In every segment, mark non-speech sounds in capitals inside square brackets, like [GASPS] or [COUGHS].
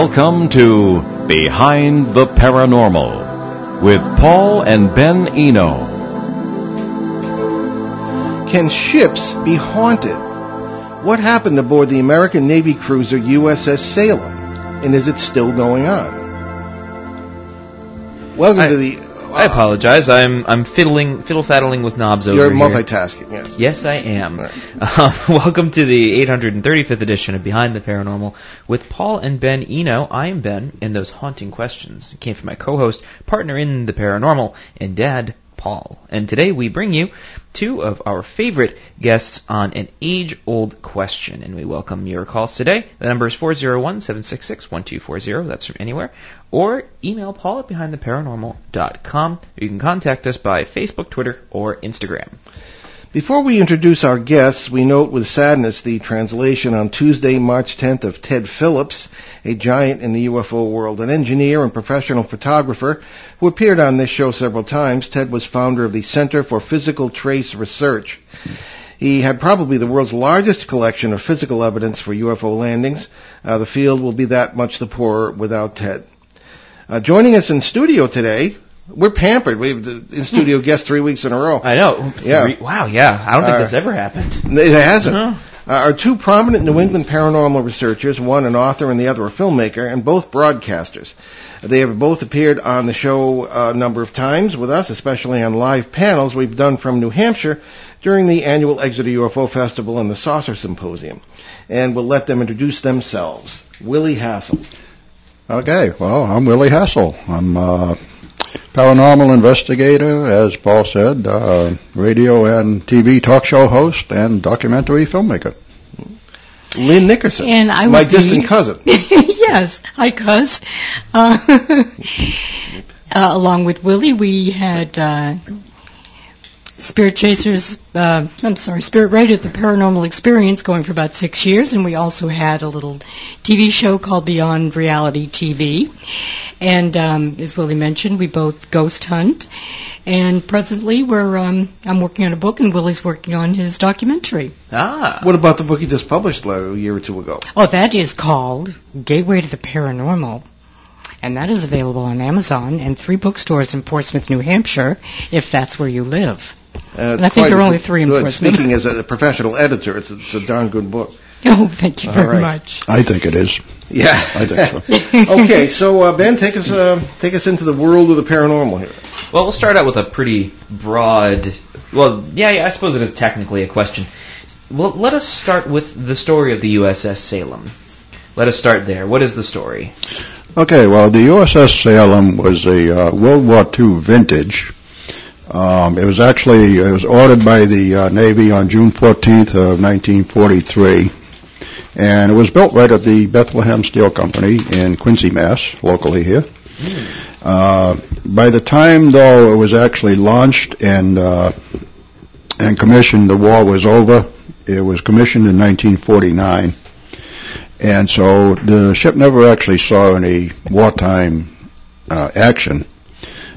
Welcome to Behind the Paranormal with Paul and Ben Eno. Can ships be haunted? What happened aboard the American Navy cruiser USS Salem? And is it still going on? Welcome I- to the. I apologize. I'm I'm fiddling fiddle faddling with knobs over here. You're here. multitasking, yes. Yes, I am. Right. Um, [LAUGHS] welcome to the 835th edition of Behind the Paranormal with Paul and Ben Eno. I am Ben, and those haunting questions came from my co-host, partner in the paranormal, and dad, Paul. And today we bring you two of our favorite guests on an age-old question, and we welcome your calls today. The number is 401-766-1240. That's from anywhere. Or email Paul at behindtheparanormal.com. You can contact us by Facebook, Twitter, or Instagram. Before we introduce our guests, we note with sadness the translation on Tuesday, March 10th of Ted Phillips, a giant in the UFO world, an engineer and professional photographer who appeared on this show several times. Ted was founder of the Center for Physical Trace Research. He had probably the world's largest collection of physical evidence for UFO landings. Uh, the field will be that much the poorer without Ted. Uh, joining us in studio today, we're pampered. We have the in-studio guest three weeks in a row. I know. Yeah. Three- wow, yeah. I don't think Uh, that's ever happened. It hasn't. No. Uh, are two prominent New England paranormal researchers, one an author and the other a filmmaker, and both broadcasters. They have both appeared on the show a number of times with us, especially on live panels we've done from New Hampshire during the annual Exeter UFO Festival and the Saucer Symposium. And we'll let them introduce themselves. Willie Hassel. Okay, well, I'm Willie Hassel. I'm a paranormal investigator, as Paul said, uh, radio and TV talk show host, and documentary filmmaker. Lynn Nickerson. And I my would be- distant cousin. [LAUGHS] yes, hi, Cuz. Uh, [LAUGHS] uh, along with Willie, we had uh, Spirit Chasers, uh, I'm sorry, Spirit Radio, the Paranormal Experience, going for about six years, and we also had a little TV show called Beyond Reality TV. And um, as Willie mentioned, we both ghost hunt. And presently, we're um, I'm working on a book, and Willie's working on his documentary. Ah. What about the book you just published a year or two ago? Oh, that is called Gateway to the Paranormal. And that is available on Amazon and three bookstores in Portsmouth, New Hampshire, if that's where you live. Uh, And I think there are only three in good. Speaking as a professional editor, it's, it's a darn good book. [LAUGHS] Oh, thank you All very right. much. I think it is. Yeah, I think so. [LAUGHS] okay, so uh, Ben, take us uh, take us into the world of the paranormal here. Well, we'll start out with a pretty broad. Well, yeah, yeah I suppose it is technically a question. Well, let us start with the story of the USS Salem. Let us start there. What is the story? Okay, well, the USS Salem was a uh, World War II vintage. Um, it was actually it was ordered by the uh, Navy on June 14th of 1943, and it was built right at the Bethlehem Steel Company in Quincy, Mass, locally here. Uh, by the time, though, it was actually launched and uh, and commissioned, the war was over. It was commissioned in 1949. And so the ship never actually saw any wartime uh, action,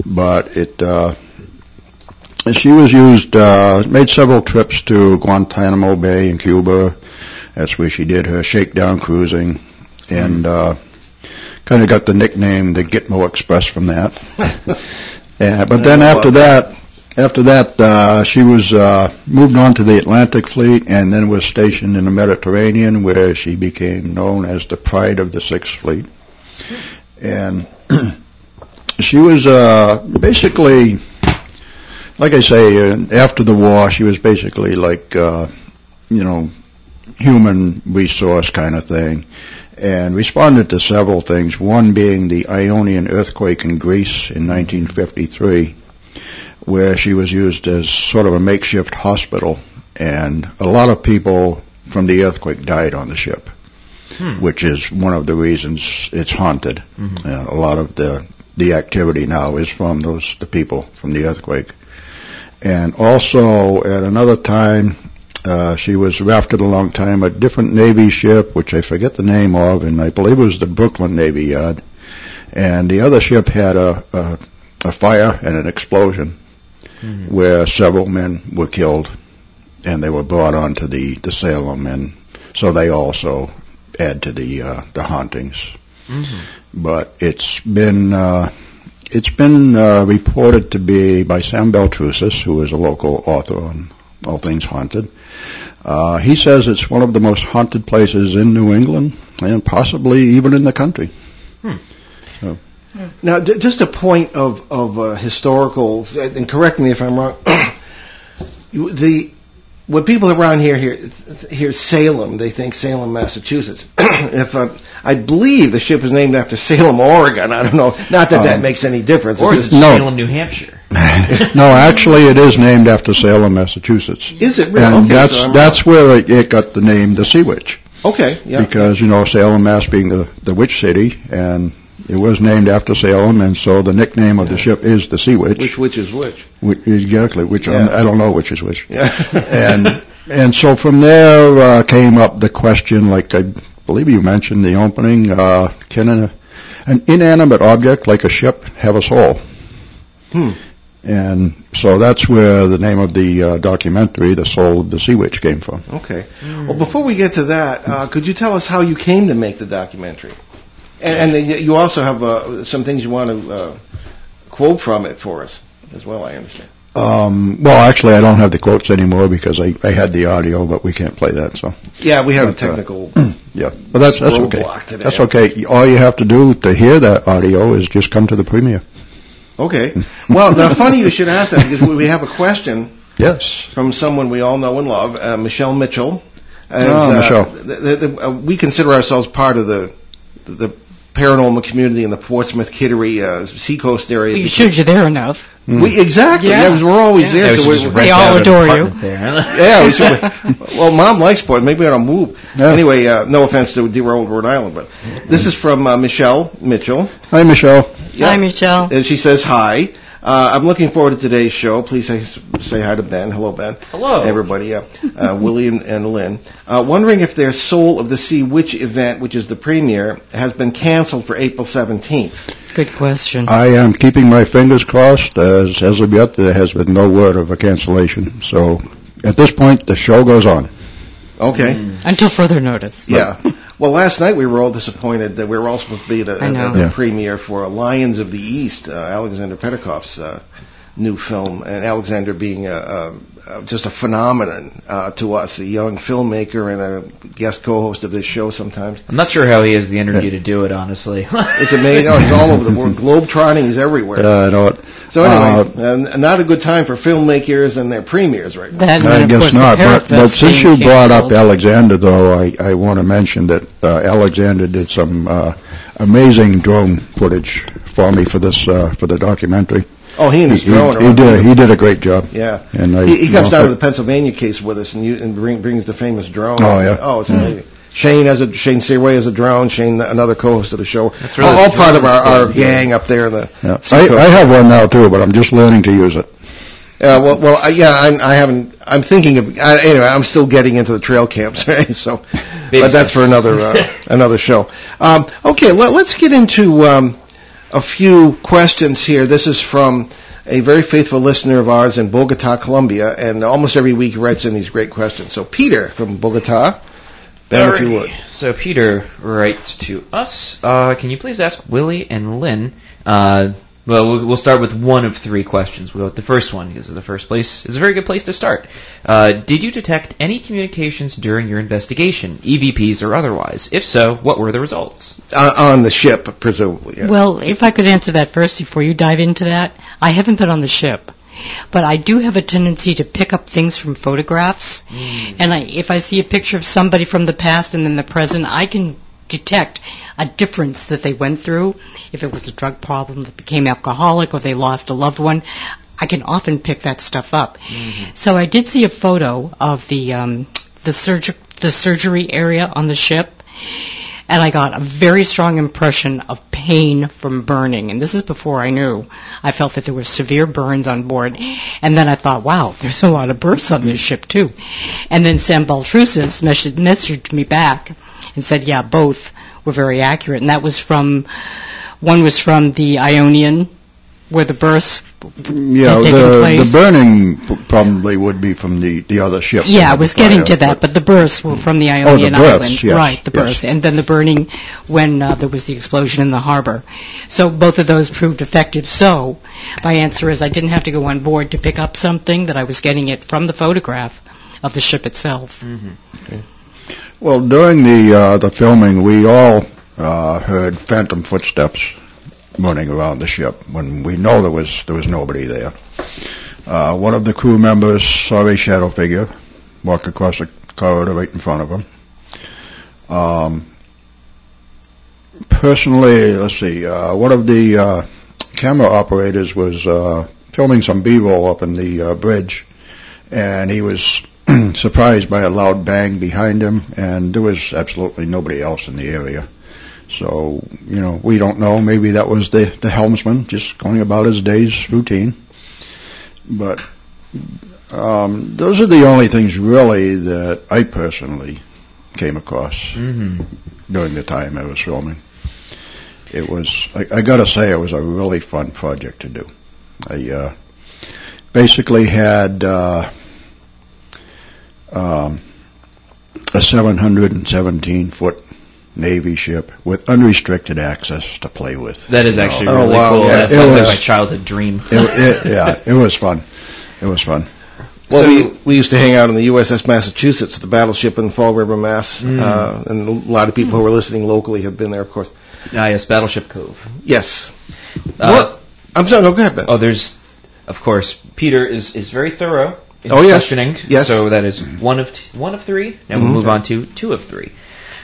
but it she was used, uh, made several trips to Guantanamo Bay in Cuba. That's where she did her shakedown cruising, and uh, kind of got the nickname the Gitmo Express from that. [LAUGHS] but then after that, after that, uh, she was uh, moved on to the Atlantic Fleet and then was stationed in the Mediterranean, where she became known as the Pride of the Sixth Fleet. And [CLEARS THROAT] she was uh, basically, like I say, uh, after the war, she was basically like, uh, you know, human resource kind of thing. And responded to several things, one being the Ionian earthquake in Greece in 1953 where she was used as sort of a makeshift hospital, and a lot of people from the earthquake died on the ship, Hmm. which is one of the reasons it's haunted. Mhm. Uh, a lot of the the activity now is from those the people from the earthquake, and also at another time. Uh, she was rafted a long time, a different Navy ship, which I forget the name of, and I believe it was the Brooklyn Navy Yard. And the other ship had a, a, a fire and an explosion Mhm. where several men were killed, and they were brought onto the, the Salem, and so they also add to the uh, the hauntings. but it's been uh, it's been uh, reported to be by Sam Baltrusis, who is a local author on all things haunted. Uh, he says it's one of the most haunted places in New England and possibly even in the country. Now, d- just a point of of uh, historical, and correct me if I'm wrong. [CLEARS THROAT] the when people around here hear hear Salem, they think Salem, Massachusetts. [CLEARS THROAT] if uh, I believe the ship is named after Salem, Oregon. I don't know. Not that that Um, makes any difference. Or It is it No. Salem, New Hampshire? [LAUGHS] no, actually, it is named after Salem, Massachusetts, is it really? and okay, that's so I'm that's where it, it got the name the Sea Witch. okay. Yeah. because you know Salem, Mass, being the the witch city, and it was named after Salem, and so the nickname of the ship is the Sea Witch. Which which is which? Which, exactly, which Yeah. I don't know which is which. Yeah. [LAUGHS] and and so from there uh, came up the question, like I believe you mentioned the opening, uh, can a, an inanimate object like a ship have a soul? Hmm. And so that's where the name of the uh, documentary, The Soul of the Sea Witch, came from. Okay. Well, before we get to that, uh, could you tell us how you came to make the documentary? And, and you also have uh, some things you want to uh, quote from it for us as well. I understand. Um, well, actually, I don't have the quotes anymore because I, I had the audio, but we can't play that. So Yeah, we have a But, uh, technical. [CLEARS THROAT] yeah, but that's that's okay. Today. That's okay. All you have to do to hear that audio is just come to the premiere. Okay. [LAUGHS] Well, now funny you should ask that because we- have a question Yes. from someone we all know and love, uh, Michelle Mitchell. As, Oh, uh, Michelle. The, the, the, uh, we consider ourselves part of the the paranormal community in the Portsmouth, Kittery, uh, Seacoast area. You should. You're there enough. We exactly. Yeah, Yeah. 'cause we're always Yeah. there. Yeah, so we we're, They all out adore you. [LAUGHS] Yeah, we should. well, mom likes sports. Maybe we ought to move. Yeah. Anyway, uh, no offense to dear old Rhode Island, but this is from uh, Michelle Mitchell. Hi, Michelle. Hi, Michelle. And she says hi. Uh, I'm looking forward to today's show. Please say, say hi to Ben. Hello, Ben. Hello. Everybody, yeah. Uh, Willie and, and Lynn. Uh, wondering if their Soul of the Sea Witch event, which is the premiere, has been canceled for April 17th. Good question. I am keeping my fingers crossed. As as of yet, there has been no word of a cancellation. So at this point, the show goes on. Okay. Until further notice. Yeah. Well, last night we were all disappointed that we were all supposed to be at a, I know. at the Yeah. premiere for Lions of the East, uh, Alexander Petikoff's uh, new film, and Alexander being a, a, a, just a phenomenon uh, to us, a young filmmaker and a guest co-host of this show. Sometimes I'm not sure how he has the energy to do it, honestly. [LAUGHS] it's amazing. Oh, he's all over the world, globe trotting. He's everywhere. Uh, I know it. so anyway, uh, not a good time for filmmakers and their premieres right now. That, and I of guess course, not. But, but since you being brought up. Alexander, though, I, I want to mention that uh, Alexander did some uh, amazing drone footage for me for this uh, for the documentary. Oh, he and his He, drone. he are- did he did a great job. Yeah. And I, He, he you comes know, down to the Pennsylvania case with us and, you, and bring, brings the famous drone. Oh, yeah. Oh, it's amazing. Shane has a Shane Seaway has a drone. Shane, another co-host of the show. That's really all, all part of our, our gang up there the. Yeah. I, I have one now too, but I'm just learning to use it. Yeah, well, well, I, yeah, I'm, I haven't. I'm thinking of. I, anyway, I'm still getting into the trail camps. [LAUGHS] Right? So, but that's for another uh, [LAUGHS] another show. Um, okay, let, let's get into um, a few questions here. This is from a very faithful listener of ours in Bogota, Colombia, and almost every week writes in these great questions. So, Peter from Bogota, Ben, if you would. So Peter writes to us. Uh, can you please ask Willie and Lynn? Uh, well, well, we'll start with one of three questions. We'll go with the first one because the first place is a very good place to start. Uh, did you detect any communications during your investigation, EVPs or otherwise? If so, what were the results? Uh, on the ship, presumably. Yeah. Well, if I could answer that first before you dive into that, I haven't been on the ship. But I do have a tendency to pick up things from photographs. And I, if I see a picture of somebody from the past and then the present, I can detect a difference that they went through. If it was a drug problem that became alcoholic or they lost a loved one, I can often pick that stuff up. So I did see a photo of the um, the, surg- the surgery area on the ship and I got a very strong impression of pain from burning. And this is before I knew. I felt that there were severe burns on board. And then I thought, wow, there's a lot of burns on this ship too. And then Sam Baltrusis messaged, messaged me back and said, yeah, both were very accurate. And that was from, one was from the Ionian, where the births Yeah, had taken the, place. the burning probably would be from the, the other ship. Yeah, I that was getting to that, but the bursts were from the Oh, the Ionian bursts, Island. yes, Right, the yes. bursts. And then the burning when uh, there was the explosion in the harbor. So both of those proved effective. So my answer is I didn't have to go on board to pick up something, that I was getting it from the photograph of the ship itself. Well, during the uh, the filming, we all uh, heard phantom footsteps running around the ship when we know there was there was nobody there. Uh, one of the crew members saw a shadow figure walk across the corridor right in front of him. Um, personally, let's see, uh, one of the uh, camera operators was uh, filming some B-roll up in the uh, bridge, and he was [CLEARS THROAT] surprised by a loud bang behind him, and there was absolutely nobody else in the area. So, you know, we don't know. Maybe that was the, the helmsman just going about his day's routine. But um, those are the only things really that I personally came across hmm during the time I was filming. It was, I, I gotta say, it was a really fun project to do. I uh, basically had uh, um, a 717 foot Navy ship with unrestricted access to play with. That is You know, actually Oh, really wow, cool. yeah, that it sounds like was- my childhood dream. [LAUGHS] it, it, yeah, it was fun. It was fun. Well, So- we we used to hang out on the USS Massachusetts, the battleship in Fall River, Mass. Mm. Uh, and a lot of people who are listening locally have been there, of course. Ah, yes, Battleship Cove. Yes. Uh, what? I'm sorry. No, go ahead, Ben. Oh, there's, of course, Peter is, is very thorough in Oh, yes. questioning. Yes. So that is one of t- one of three. Now we'll Mhm. move on to two of three.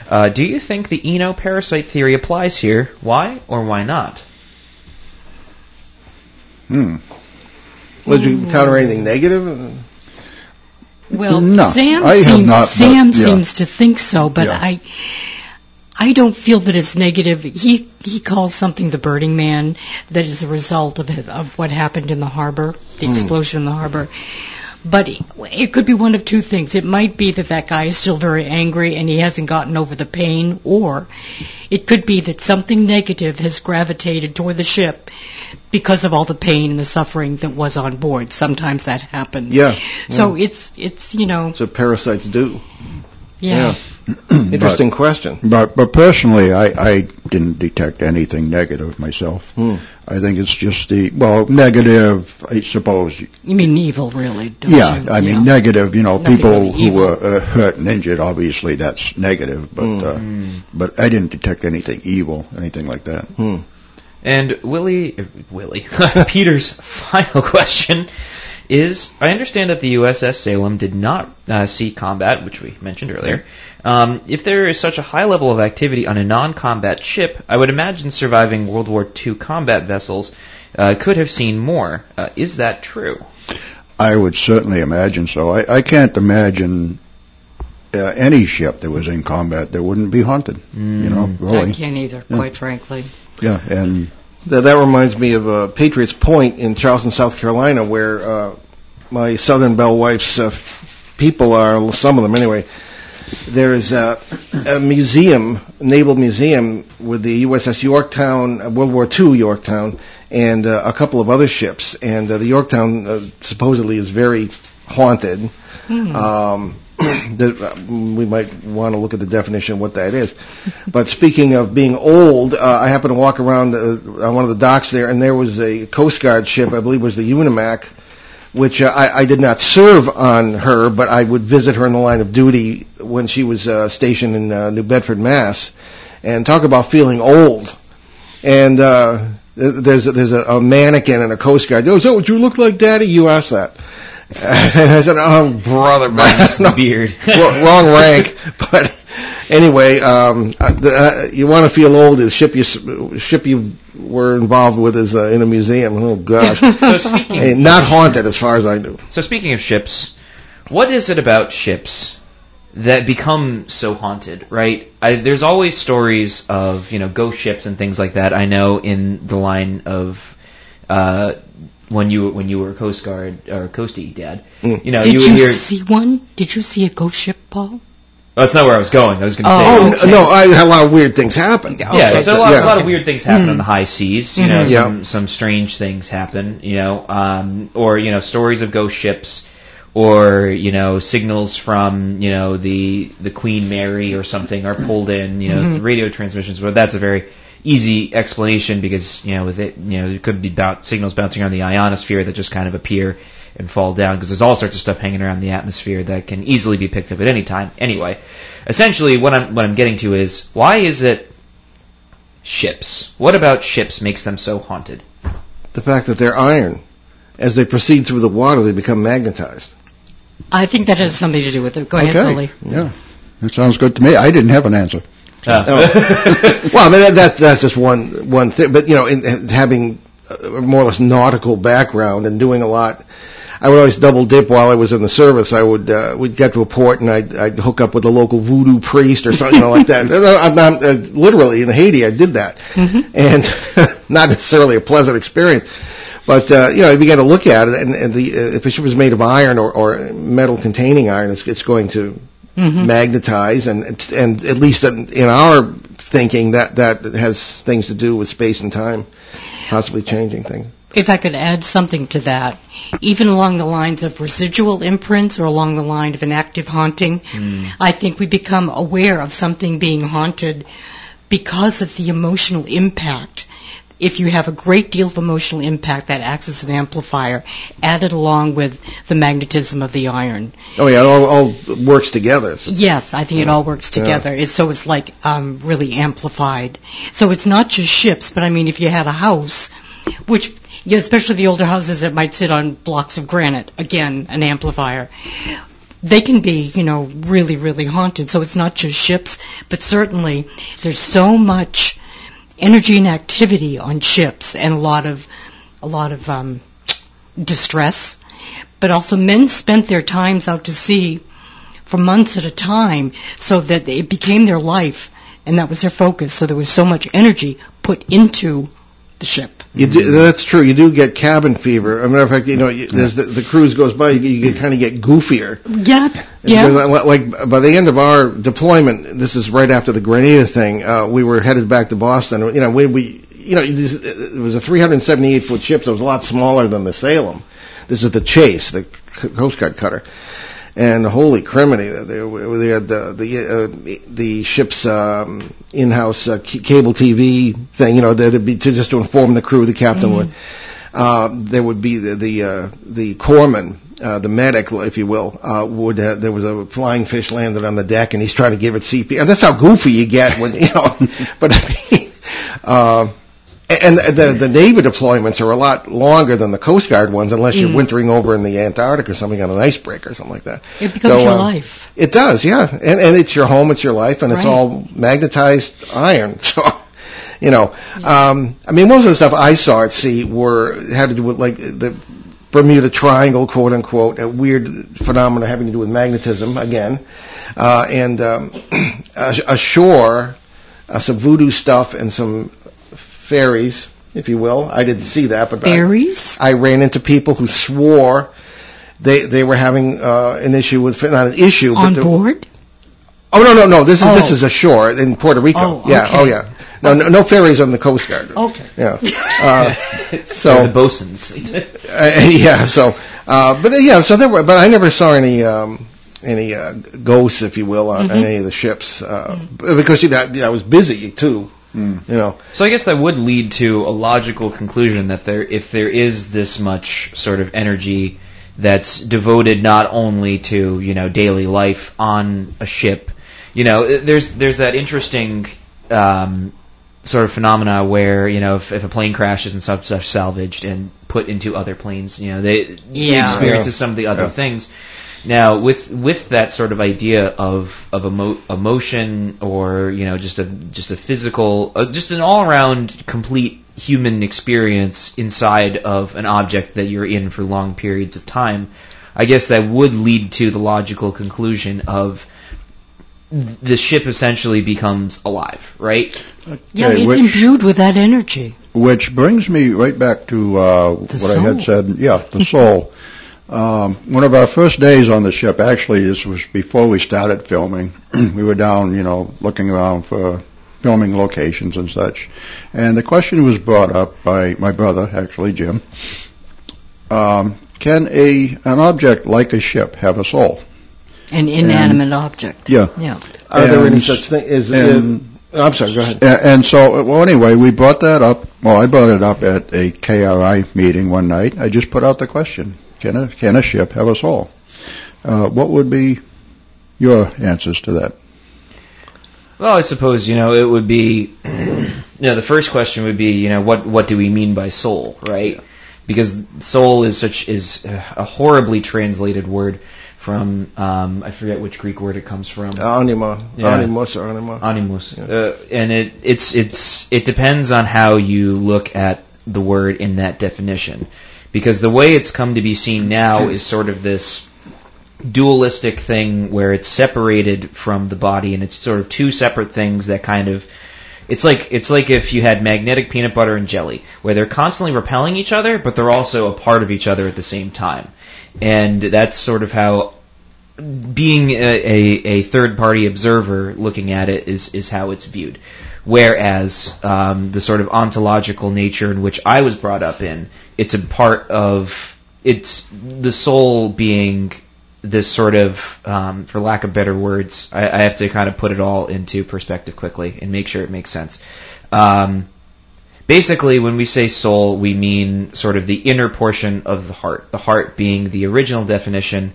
Uh, do you think the Eno parasite theory applies here? Why or why not? Hmm. Would you encounter anything negative? Well, No, Sam, I have seems, not, but- Sam yeah. seems to think so, but Yeah. I I don't feel that it's negative. He he calls something the Burning Man that is a result of of what happened in the harbor, the Hmm. explosion in the harbor. But it, it could be one of two things. It might be that that guy is still very angry and he hasn't gotten over the pain, or it could be that something negative has gravitated toward the ship because of all the pain and the suffering that was on board. Sometimes that happens. Yeah. So it's it's you know So parasites do. yeah. [CLEARS THROAT] Interesting question. But but personally, I, I didn't detect anything negative myself. Hmm. I think it's just the well negative. I suppose. You mean evil, really? Don't Yeah, you? I mean Yeah. negative. You know, Nothing people who evil. were uh, hurt and injured. Obviously, that's negative. But Hmm. uh, Mm. but I didn't detect anything evil, anything like that. Hmm. And Willie, uh, Willie, [LAUGHS] Peter's [LAUGHS] final question is: I understand that the USS Salem did not uh, see combat, which we mentioned earlier. Um, if there is such a high level of activity on a non-combat ship, I would imagine surviving World War II combat vessels uh, could have seen more. Uh, is that true? I would certainly imagine so. I, I can't imagine uh, any ship that was in combat that wouldn't be haunted. You know, Mm. I can't either, Yeah. quite frankly. Yeah, and That, that reminds me of uh, Patriots Point in Charleston, South Carolina, where uh, my Southern Belle wife's uh, people are, some of them anyway. There is a, a museum, naval museum, with the USS Yorktown, uh, World War II Yorktown, and uh, a couple of other ships. And uh, the Yorktown uh, supposedly is very haunted. Hmm. Um, that, uh, we might want to look at the definition of what that is. But speaking of being old, uh, I happened to walk around uh, on one of the docks there, and there was a Coast Guard ship, I believe was the Unimak, which uh, I, I did not serve on her, but I would visit her in the line of duty when she was uh, stationed in uh, New Bedford, Mass. And talk about feeling old. And uh, there's there's a, a mannequin in a Coast Guard. Oh, that what you look like, Daddy? You asked that. And [LAUGHS] I said, "Oh, brother, [LAUGHS] man, no, beard. [LAUGHS] wrong wrong rank." But anyway, um, uh, the, uh, you want to feel old. The ship you ship you were involved with is uh, in a museum. Oh gosh, So speaking, Hey, not haunted as far as I knew. So speaking of ships, what is it about ships that become so haunted? Right? I, there's always stories of you know ghost ships and things like that. I know in the line of uh, when you when you were Coast Guard or Coastie Dad, Mm. you know Did you you, would hear see one? Did you see a ghost ship, Paul? Oh, that's not where I was going. I was going to Oh, say. Oh, n- no, I had a lot of weird things happen. Yeah, so a lot, Yeah. a lot of weird things happen on the high seas. You know, Mhm. Yeah. some some strange things happen. You know, um, or you know, stories of ghost ships, or you know, signals from you know the the Queen Mary or something are pulled in. You know, radio transmissions. But that's a very easy explanation because you know with it, you know, there could be about signals bouncing around the ionosphere that just kind of appear and fall down because there's all sorts of stuff hanging around the atmosphere that can easily be picked up at any time. Anyway, essentially what I'm what I'm getting to is why is it ships? What about ships makes them so haunted? The fact that they're iron. As they proceed through the water, they become magnetized. I think that has something to do with it. Go ahead, Okay. Billy. Yeah, that sounds good to me. I didn't have an answer. Uh, [LAUGHS] Well, I mean, that, that's that's just one one thing. But you know, in, in having a more or less nautical background and doing a lot, I would always double dip while I was in the service. I would uh, we'd get to a port and I'd, I'd hook up with a local voodoo priest or something you know, like that. I'm, I'm, uh, literally in Haiti, I did that, and [LAUGHS] not necessarily a pleasant experience. But uh, you know, I began to look at it, and, and the uh, if a ship is made of iron or, or metal containing iron, it's, it's going to Mm-hmm. magnetize, and and at least in, in our thinking, that that has things to do with space and time, possibly changing things. If I could add something to that, even along the lines of residual imprints or along the line of an active haunting, hmm. I think we become aware of something being haunted because of the emotional impact. If you have a great deal of emotional impact, that acts as an amplifier, added along with the magnetism of the iron. Oh yeah, it all, all works together. Yes, I think it all works Yeah. together. It's, so it's like um, really amplified. So it's not just ships, but I mean, if you had a house, which, you know, especially the older houses that might sit on blocks of granite, again, an amplifier, they can be, you know, really, really haunted. So it's not just ships, but certainly there's so much energy and activity on ships and a lot of, a lot of um, distress. But also men spent their times out to sea for months at a time so that it became their life and that was their focus. So there was so much energy put into the ship. You do, that's true. You do get cabin fever. As a matter of fact, you know, you, there's the, the cruise goes by, you, you kind of get goofier. Yep. Yeah. Like, like by the end of our deployment, this is right after the Grenada thing. Uh, we were headed back to Boston. You know, we, we you know, it was- a 378 foot ship, so it was a lot smaller than the Salem. This is the Chase, the Coast Guard cutter. And holy criminy, they, they had the the, uh, the ship's um, in-house uh, c- cable TV thing. You know, there'd be to just to inform the crew. The captain would. Uh, there would be the the, uh, the corpsman, uh, the medic, if you will, uh, would uh, there was a flying fish landed on the deck, and he's trying to give it CPR. And that's how goofy you get when you know. [LAUGHS] but I mean, uh, and the the Navy deployments are a lot longer than the Coast Guard ones, unless you're wintering over in the Antarctic or something on an icebreaker or something like that. It becomes So, your uh, life. It does, yeah, and and it's your home, it's your life, and it's all magnetized iron. [LAUGHS] So, you know, um, I mean, most of the stuff I saw at sea were had to do with like the Bermuda Triangle, quote unquote, a weird phenomena having to do with magnetism again, uh, and um, [CLEARS THROAT] ash- ashore, uh, some voodoo stuff and some fairies, if you will. I didn't see that, but I- Fairies? I ran into people who swore they they were having uh, an issue with not an issue, but On the- board? Oh no no no! This is Oh. this is ashore in Puerto Rico. Oh, Yeah. Oh yeah. No, no no ferries on the Coast Guard. Okay. Yeah. [LAUGHS] Uh, so the bosuns. [LAUGHS] uh, yeah. So uh, but uh, yeah. So there were, but I never saw any um, any uh, ghosts, if you will, on, on any of the ships uh, b- because you know, I was busy too. You know. So I guess that would lead to a logical conclusion that there, if there is this much sort of energy that's devoted not only to you know daily life on a ship, you know, there's there's that interesting um, sort of phenomena where you know if, if a plane crashes and stuff stuff salvaged and put into other planes, you know, they, they Yeah. experiences Yeah. some of the other Yeah. things. Now, with with that sort of idea of of emo- emotion or you know just a just a physical, uh, just an all around complete human experience inside of an object that you're in for long periods of time, I guess that would lead to the logical conclusion of the ship essentially becomes alive, right? Yeah, it's which- imbued with that energy. Which brings me right back to uh, what I had said. Yeah, the soul. Um, one of our first days on the ship, actually, this was before we started filming. [CLEARS THROAT] we were down, you know, looking around for filming locations and such. And the question was brought up by my brother, actually, Jim. Um, can a an object like a ship have a soul? An inanimate object. Yeah. Yeah. Are there any such thing? Is, and- is- I'm sorry. Go ahead. And so, well, anyway, we brought that up. Well, I brought it up at a KRI meeting one night. I just put out the question: Can a can a ship have a soul? Uh, what would be your answers to that? Well, I suppose you know it would be. [CLEARS THROAT] You know, the first question would be, you know, what what do we mean by soul, right? Because soul is such is a horribly translated word from um, I forget which Greek word it comes from. Anima, Yeah. animus or anima. Animus. Uh, and it it's it's it depends on how you look at the word in that definition, because the way it's come to be seen now is sort of this dualistic thing where it's separated from the body and it's sort of two separate things that kind of it's like it's like if you had magnetic peanut butter and jelly where they're constantly repelling each other but they're also a part of each other at the same time and that's sort of how being a, a, a third party observer looking at it is, is how it's viewed. Whereas um, the sort of ontological nature in which I was brought up in, it's a part of it's the soul being this sort of, um, for lack of better words, I, I have to kind of put it all into perspective quickly and make sure it makes sense. Um, basically, when we say soul, we mean sort of the inner portion of the heart. The heart being the original definition,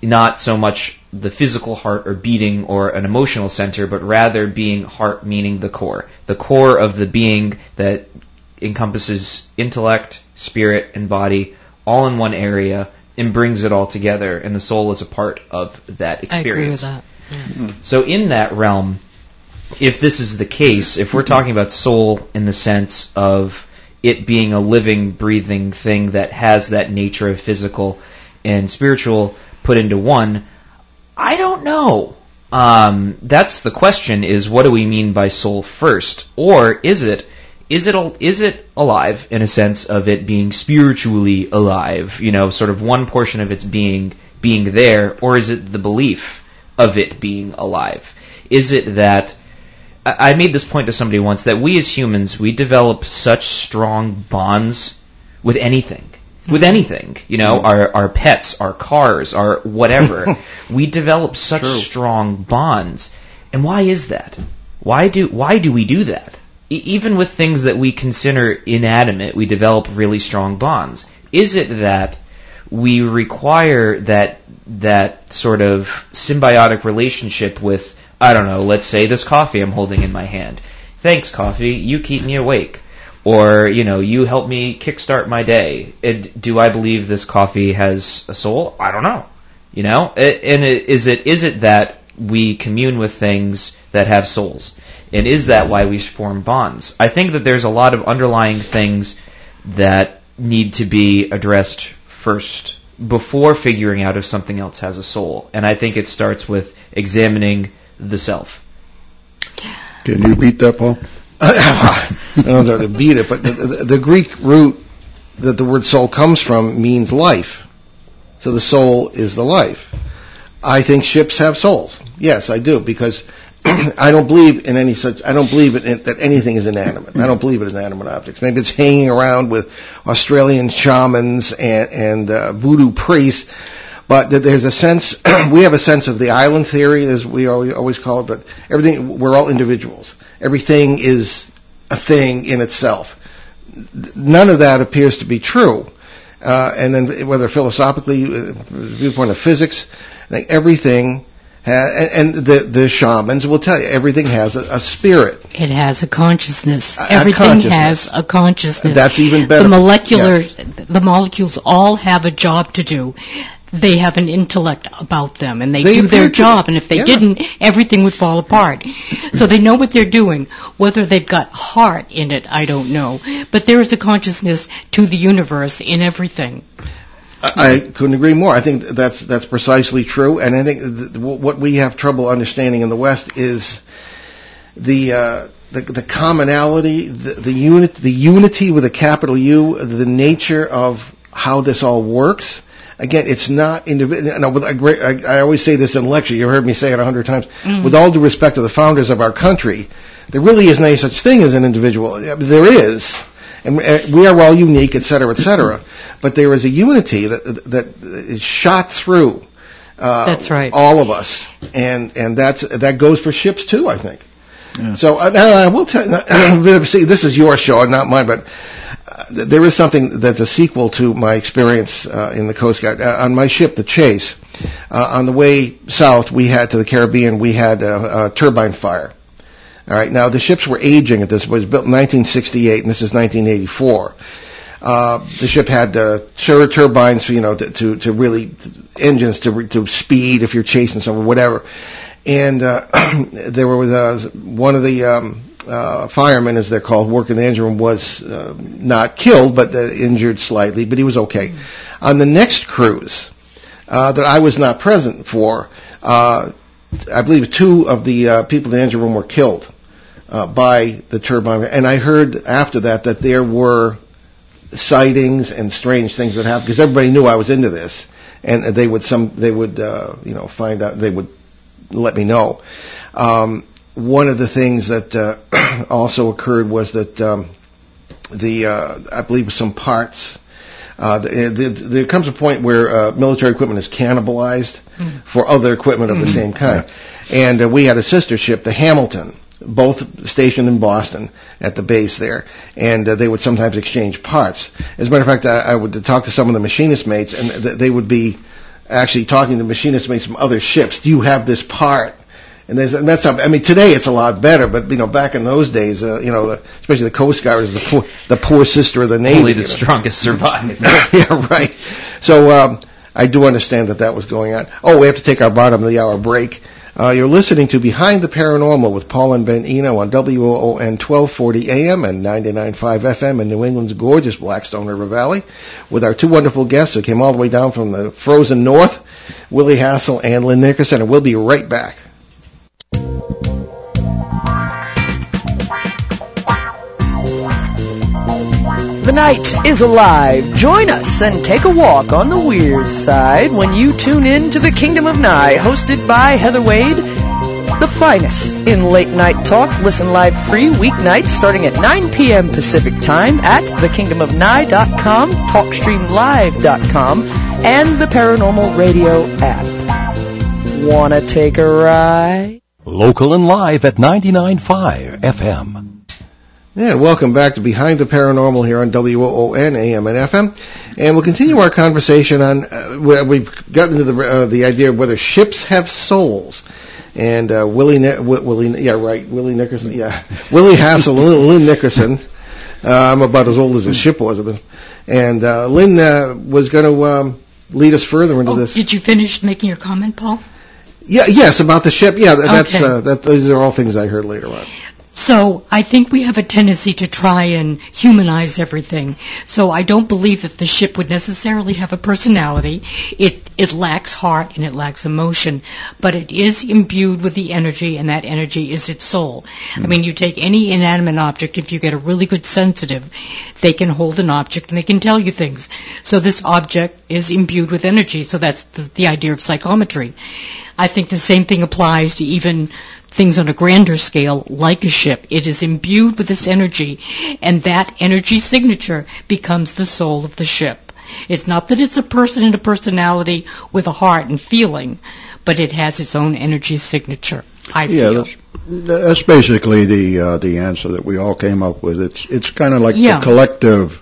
not so much the physical heart or beating or an emotional center, but rather being heart meaning the core. The core of the being that encompasses intellect, spirit, and body all in one area and brings it all together, and the soul is a part of that I agree with experience. that. So in that realm, if this is the case, if we're talking about soul in the sense of it being a living, breathing thing that has that nature of physical and spiritual put into one, I don't know. Um, that's the question: is what do we mean by soul first, or is it is it is it alive in a sense of it being spiritually alive? You know, sort of one portion of its being being there, or is it the belief of it being alive? Is it that I made this point to somebody once that we as humans we develop such strong bonds with anything. With mm-hmm. anything, you know, mm-hmm. our our pets, our cars, our whatever, [LAUGHS] we develop such True. strong bonds. And why is that? Why do why do we do that? Even with things that we consider inanimate, we develop really strong bonds. Is it that we require that that sort of symbiotic relationship with I don't know, let's say this coffee I'm holding in my hand. Thanks, coffee. You keep me awake. Or, you know, you help me kickstart my day. Do I believe this coffee has a soul? I don't know. You know? And is it is it that we commune with things that have souls? And is that why we form bonds? I think that there's a lot of underlying things that need to be addressed first before figuring out if something else has a soul. And I think it starts with examining the self. Can you beat that, Paul? [LAUGHS] I don't know how to beat it, but the, the, the Greek root that the word soul comes from means life. So the soul is the life. I think ships have souls. Yes, I do, because I don't believe in any such, I don't believe in that anything is inanimate. I don't believe in inanimate objects. Maybe it's hanging around with Australian shamans and, and uh, voodoo priests, but that there's a sense, [CLEARS THROAT] we have a sense of the island theory, as we always, always call it, but everything, we're all individuals. Everything is a thing in itself. None of that appears to be true. Uh, and then whether philosophically, uh, viewpoint of physics, I think everything, and, and the, the shamans will tell you, everything has a, a spirit. It has a consciousness. A- a Everything consciousness. has a consciousness. That's even better. The molecular, Yes. the molecules all have a job to do. They have an intellect about them, and they, They do their job. And if they Yeah. didn't, everything would fall apart. So they know what they're doing. Whether they've got heart in it, I don't know. But there is a consciousness to the universe in everything. I, couldn't agree more. I think that's that's precisely true, and I think th- what we have trouble understanding in the West is the uh, the, the commonality, the, the unit, the unity with a capital U, the nature of how this all works. again, it's not individual. No, with great, I, I always say this in lecture. You heard me say it a hundred times. With all due respect to the founders of our country, there really isn't any such thing as an individual. There is, and uh, we are all unique, et cetera, et cetera. But there is a unity that that is shot through. Uh, That's right. All of us, and and that's that goes for ships too. I think. So uh, now I will tell. you, [COUGHS] see, this is your show, not mine, but uh, there is something that's a sequel to my experience uh, in the Coast Guard. Uh, on my ship, the Chase, uh, on the way south, we had to the Caribbean, we had a, a turbine fire. All right, now the ships were aging at this. It was built in 1968, and this is 1984. Uh, the ship had uh, tur- turbines, you know, to, to, to really engines to to speed if you're chasing someone, whatever. And uh, [CLEARS THROAT] there was uh, one of the um, uh, firemen, as they're called, working the engine room, was uh, not killed, but uh, injured slightly, but he was okay. On the next cruise uh, that I was not present for, uh, I believe two of the uh, people in the engine room were killed uh, by the turbine. And I heard after that that there were sightings and strange things that happened because everybody knew I was into this, and they would some they would uh, you know find out they would let me know. Um, one of the things that uh, [CLEARS THROAT] also occurred was that um, the uh, I believe some parts. Uh, the, the, there comes a point where uh, military equipment is cannibalized for other equipment of the same kind, and uh, we had a sister ship, the Hamilton, both stationed in Boston at the base there, and uh, they would sometimes exchange parts. As a matter of fact, I, I would talk to some of the machinist mates, and th- they would be actually talking to machinist mates from other ships. Do you have this part? And, there's, and that's I mean today it's a lot better, but you know back in those days, uh, you know, the, especially the Coast Guard was the poor, the poor sister of the Navy. Only the you know. strongest survive. [LAUGHS] yeah, right. So um, I do understand that that was going on. Oh, we have to take our bottom of the hour break. Uh, you're listening to Behind the Paranormal with Paul and Ben Eno on WOON 1240 AM and 99.5 FM in New England's gorgeous Blackstone River Valley with our two wonderful guests who came all the way down from the frozen north, Willie Hassel and Lynn Nickerson, and we'll be right back. Night is alive. Join us and take a walk on the weird side when you tune in to the Kingdom of Nye, hosted by Heather Wade. The finest in late night talk. Listen live free weeknights starting at 9 p.m. Pacific time at thekingdomofnye.com, talkstreamlive.com, and the Paranormal Radio app. Wanna take a ride? Local and live at 99.5 FM. Yeah, welcome back to Behind the Paranormal here on WOON AM and FM, and we'll continue our conversation on. Uh, we've gotten to the uh, the idea of whether ships have souls, and uh, Willie, Ni- Wi- Willie, yeah, right, Willie Nickerson, yeah, [LAUGHS] Willie Hassel, Lynn, Lynn Nickerson. Uh, I'm about as old as the ship was, and uh, Lynn uh, was going to um, lead us further into Oh, this. did you finish making your comment, Paul? Yeah, yes, about the ship. Yeah, that, that's Okay. uh, that. Those are all things I heard later on. So I think we have a tendency to try and humanize everything. So I don't believe that the ship would necessarily have a personality. It it lacks heart and it lacks emotion, but it is imbued with the energy, and that energy is its soul. I mean, you take any inanimate object. If you get a really good sensitive, they can hold an object and they can tell you things. So this object is imbued with energy. So that's the, the idea of psychometry. I think the same thing applies to even things on a grander scale, like a ship. It is imbued with this energy, and that energy signature becomes the soul of the ship. It's not that it's a person and a personality with a heart and feeling, but it has its own energy signature. I Yeah, feel. that's, that's basically the uh, the answer that we all came up with. It's it's kind of like Yeah. the collective.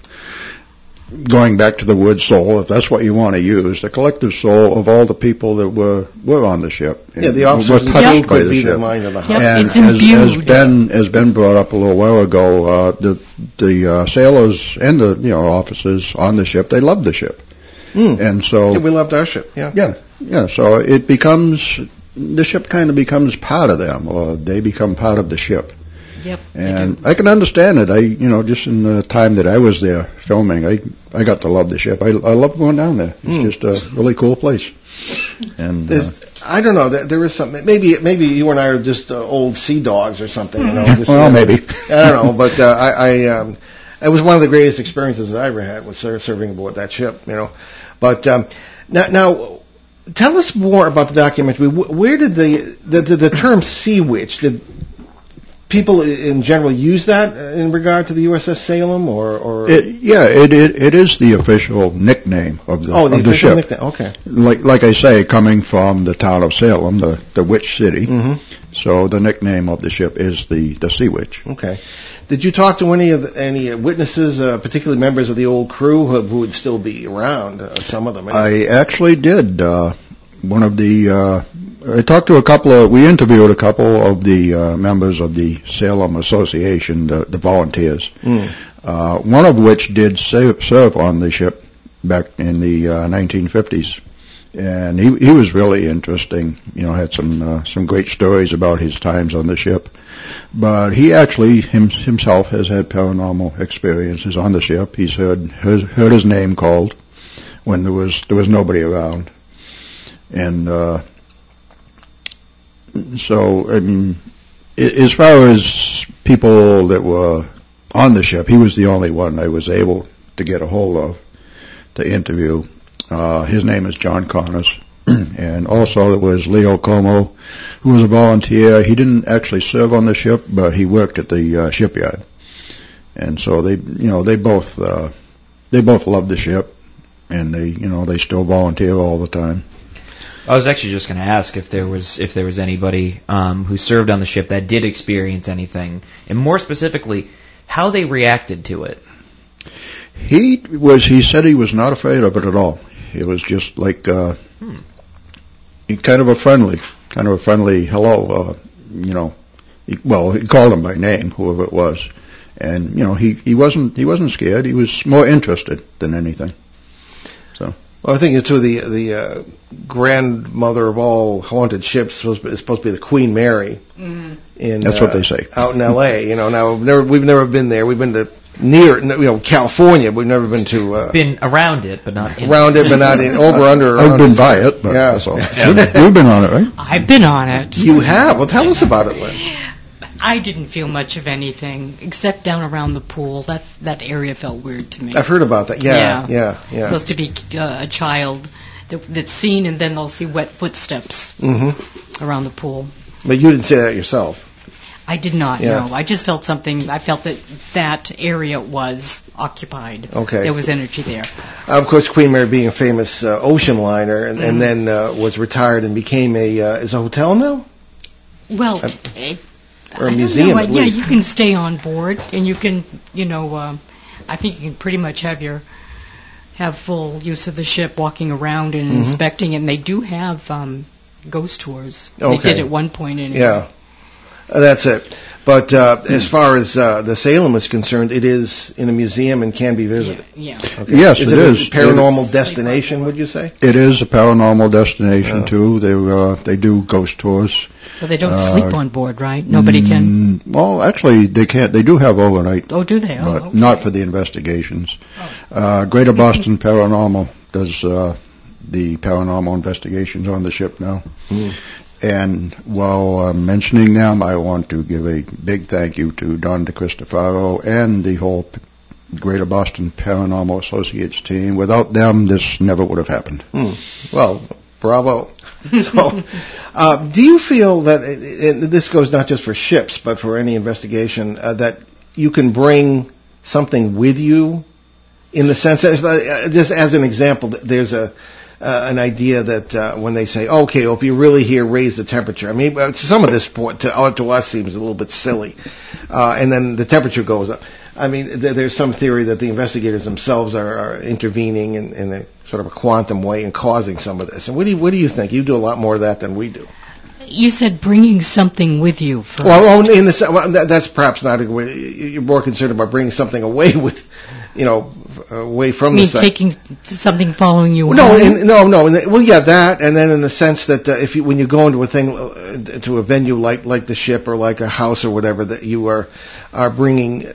Going back to the word soul, if that's what you want to use, the collective soul of all the people that were were on the ship. Yeah, the and officers were and touched by the be the ship. mind of the Yep, and it's as, as. Ben as Ben brought up a little while ago, uh, the the uh, sailors and the you know officers on the ship they loved the ship, Mm. and so Yeah, we loved our ship. Yeah. yeah, yeah. So it becomes the ship kind of becomes part of them, or they become part of the ship. Yep. And. I can understand it. I, you know, just in the time that I was there filming, I I got to love the ship. I I love going down there. It's Mm. just a really cool place. And uh, There's, I don't know. There, there is something. Maybe maybe you and I are just uh, old sea dogs or something. You know. Just, well, uh, maybe. I don't know, but uh, I, I um, it was one of the greatest experiences that I ever had was serving aboard that ship. You know, but um, Now, now, tell us more about the documentary. Where did the the, the, the term Sea Witch did people in general use that uh, in regard to the USS Salem or or It, yeah, it, it it is the official nickname of the oh the of the ship. nickname? Okay. Like like I say, coming from the town of Salem, the the witch city. Mm-hmm. So the nickname of the ship is the the Sea Witch. Okay. Did you talk to any of the, any witnesses, uh, particularly members of the old crew who, who would still be around? Uh, some of them. I actually did. Uh, one of the uh, I talked to a couple of. We interviewed a couple of the uh, members of the Salem Association, the, the volunteers. Mm. Uh, one of which did serve, serve on the ship back in the uh, 1950s, and he he was really interesting. You know, had some uh, some great stories about his times on the ship. But he actually him, himself has had paranormal experiences on the ship. He's heard heard, heard his name called when there was there was nobody around, and uh, so I mean, as far as people that were on the ship, he was the only one I was able to get a hold of to interview. Uh, his name is John Connors, [CLEARS THROAT] and also there was Leo Como, who was a volunteer. He didn't actually serve on the ship, but he worked at the uh, shipyard, and so they, you know, they both uh, they both loved the ship, and they, you know, they still volunteer all the time. I was actually just going to ask if there was if there was anybody um, who served on the ship that did experience anything, and more specifically, how they reacted to it. He was. He said he was not afraid of it at all. It was just like uh, Hmm. kind of a friendly, kind of a friendly hello. Uh, you know, he, well, he called him by name, whoever it was, and you know, he he wasn't he wasn't scared. He was more interested than anything. Well, I think it's the the uh, grandmother of all haunted ships supposed to be, is supposed to be the Queen Mary. Mm. In, That's uh, what they say. out in L.A. You know, now we've never we've never been there. We've been to near you know California. We've never been to uh, Been around it, but not in around it, but not in over under. I've been it. by it, but Yeah. that's all. [LAUGHS] Yeah. You've, you've been on it, right? I've been on it. You have. Well, tell us about it, Lynn. I didn't feel much of anything except down around the pool. That that area felt weird to me. I've heard about that. Yeah, Yeah. yeah, yeah. supposed to be uh, a child that, that's seen, and then they'll see wet footsteps hmm around the pool. But you didn't say that yourself. I did not Yeah. know. I just felt something. I felt that that area was occupied. Okay. There was energy there. Of course, Queen Mary being a famous uh, ocean liner, and, and Mhm. then uh, was retired and became a uh, is a hotel now. Well, Uh, eh, or a I museum, know. at Yeah, you can stay on board, and you can, you know, um, I think you can pretty much have your have full use of the ship, walking around and Mhm. inspecting it. And they do have um, ghost tours. They did at one point. Anyway. Yeah, Uh, that's it. But uh, as far as uh, the Salem is concerned, it is in a museum and can be Yeah. visited. yeah. Okay. Yes, is it it is. a paranormal It is. destination? Would you say? It is a paranormal destination Yeah. too. They uh, they do ghost tours. Well, they don't Uh, sleep on board, right? Nobody can. Mm, well, actually, they can't. They do have overnight, Oh, do they? Oh, but okay. not for the investigations. Uh, Greater Boston Paranormal does uh, the paranormal investigations on the ship now. Mm. And while uh, mentioning them, I want to give a big thank you to Don DeCristofaro and the whole P- Greater Boston Paranormal Associates team. Without them, this never would have happened. Hmm. Well, bravo. [LAUGHS] so, uh, do you feel that and this goes not just for ships, but for any investigation uh, that you can bring something with you, in the sense that, uh, just as an example, there's a uh, an idea that uh, when they say, okay, well, if you really here raise the temperature, I mean, some of this point to, uh, to us seems a little bit silly, uh, and then the temperature goes up. I mean, th- there's some theory that the investigators themselves are, are intervening in, in a sort of a quantum way in causing some of this. And what do you, what do you think? You do a lot more of that than we do. You said bringing something with you first. Well, oh, in the well, that, that's perhaps not a good way. You're more concerned about bringing something away with, you know, away from I mean, the taking something following you No, in, no, no. in the- Well, yeah, that, and then in the sense that uh, if you, when you go into a thing, uh, to a venue like like the ship or like a house or whatever, that you are are bringing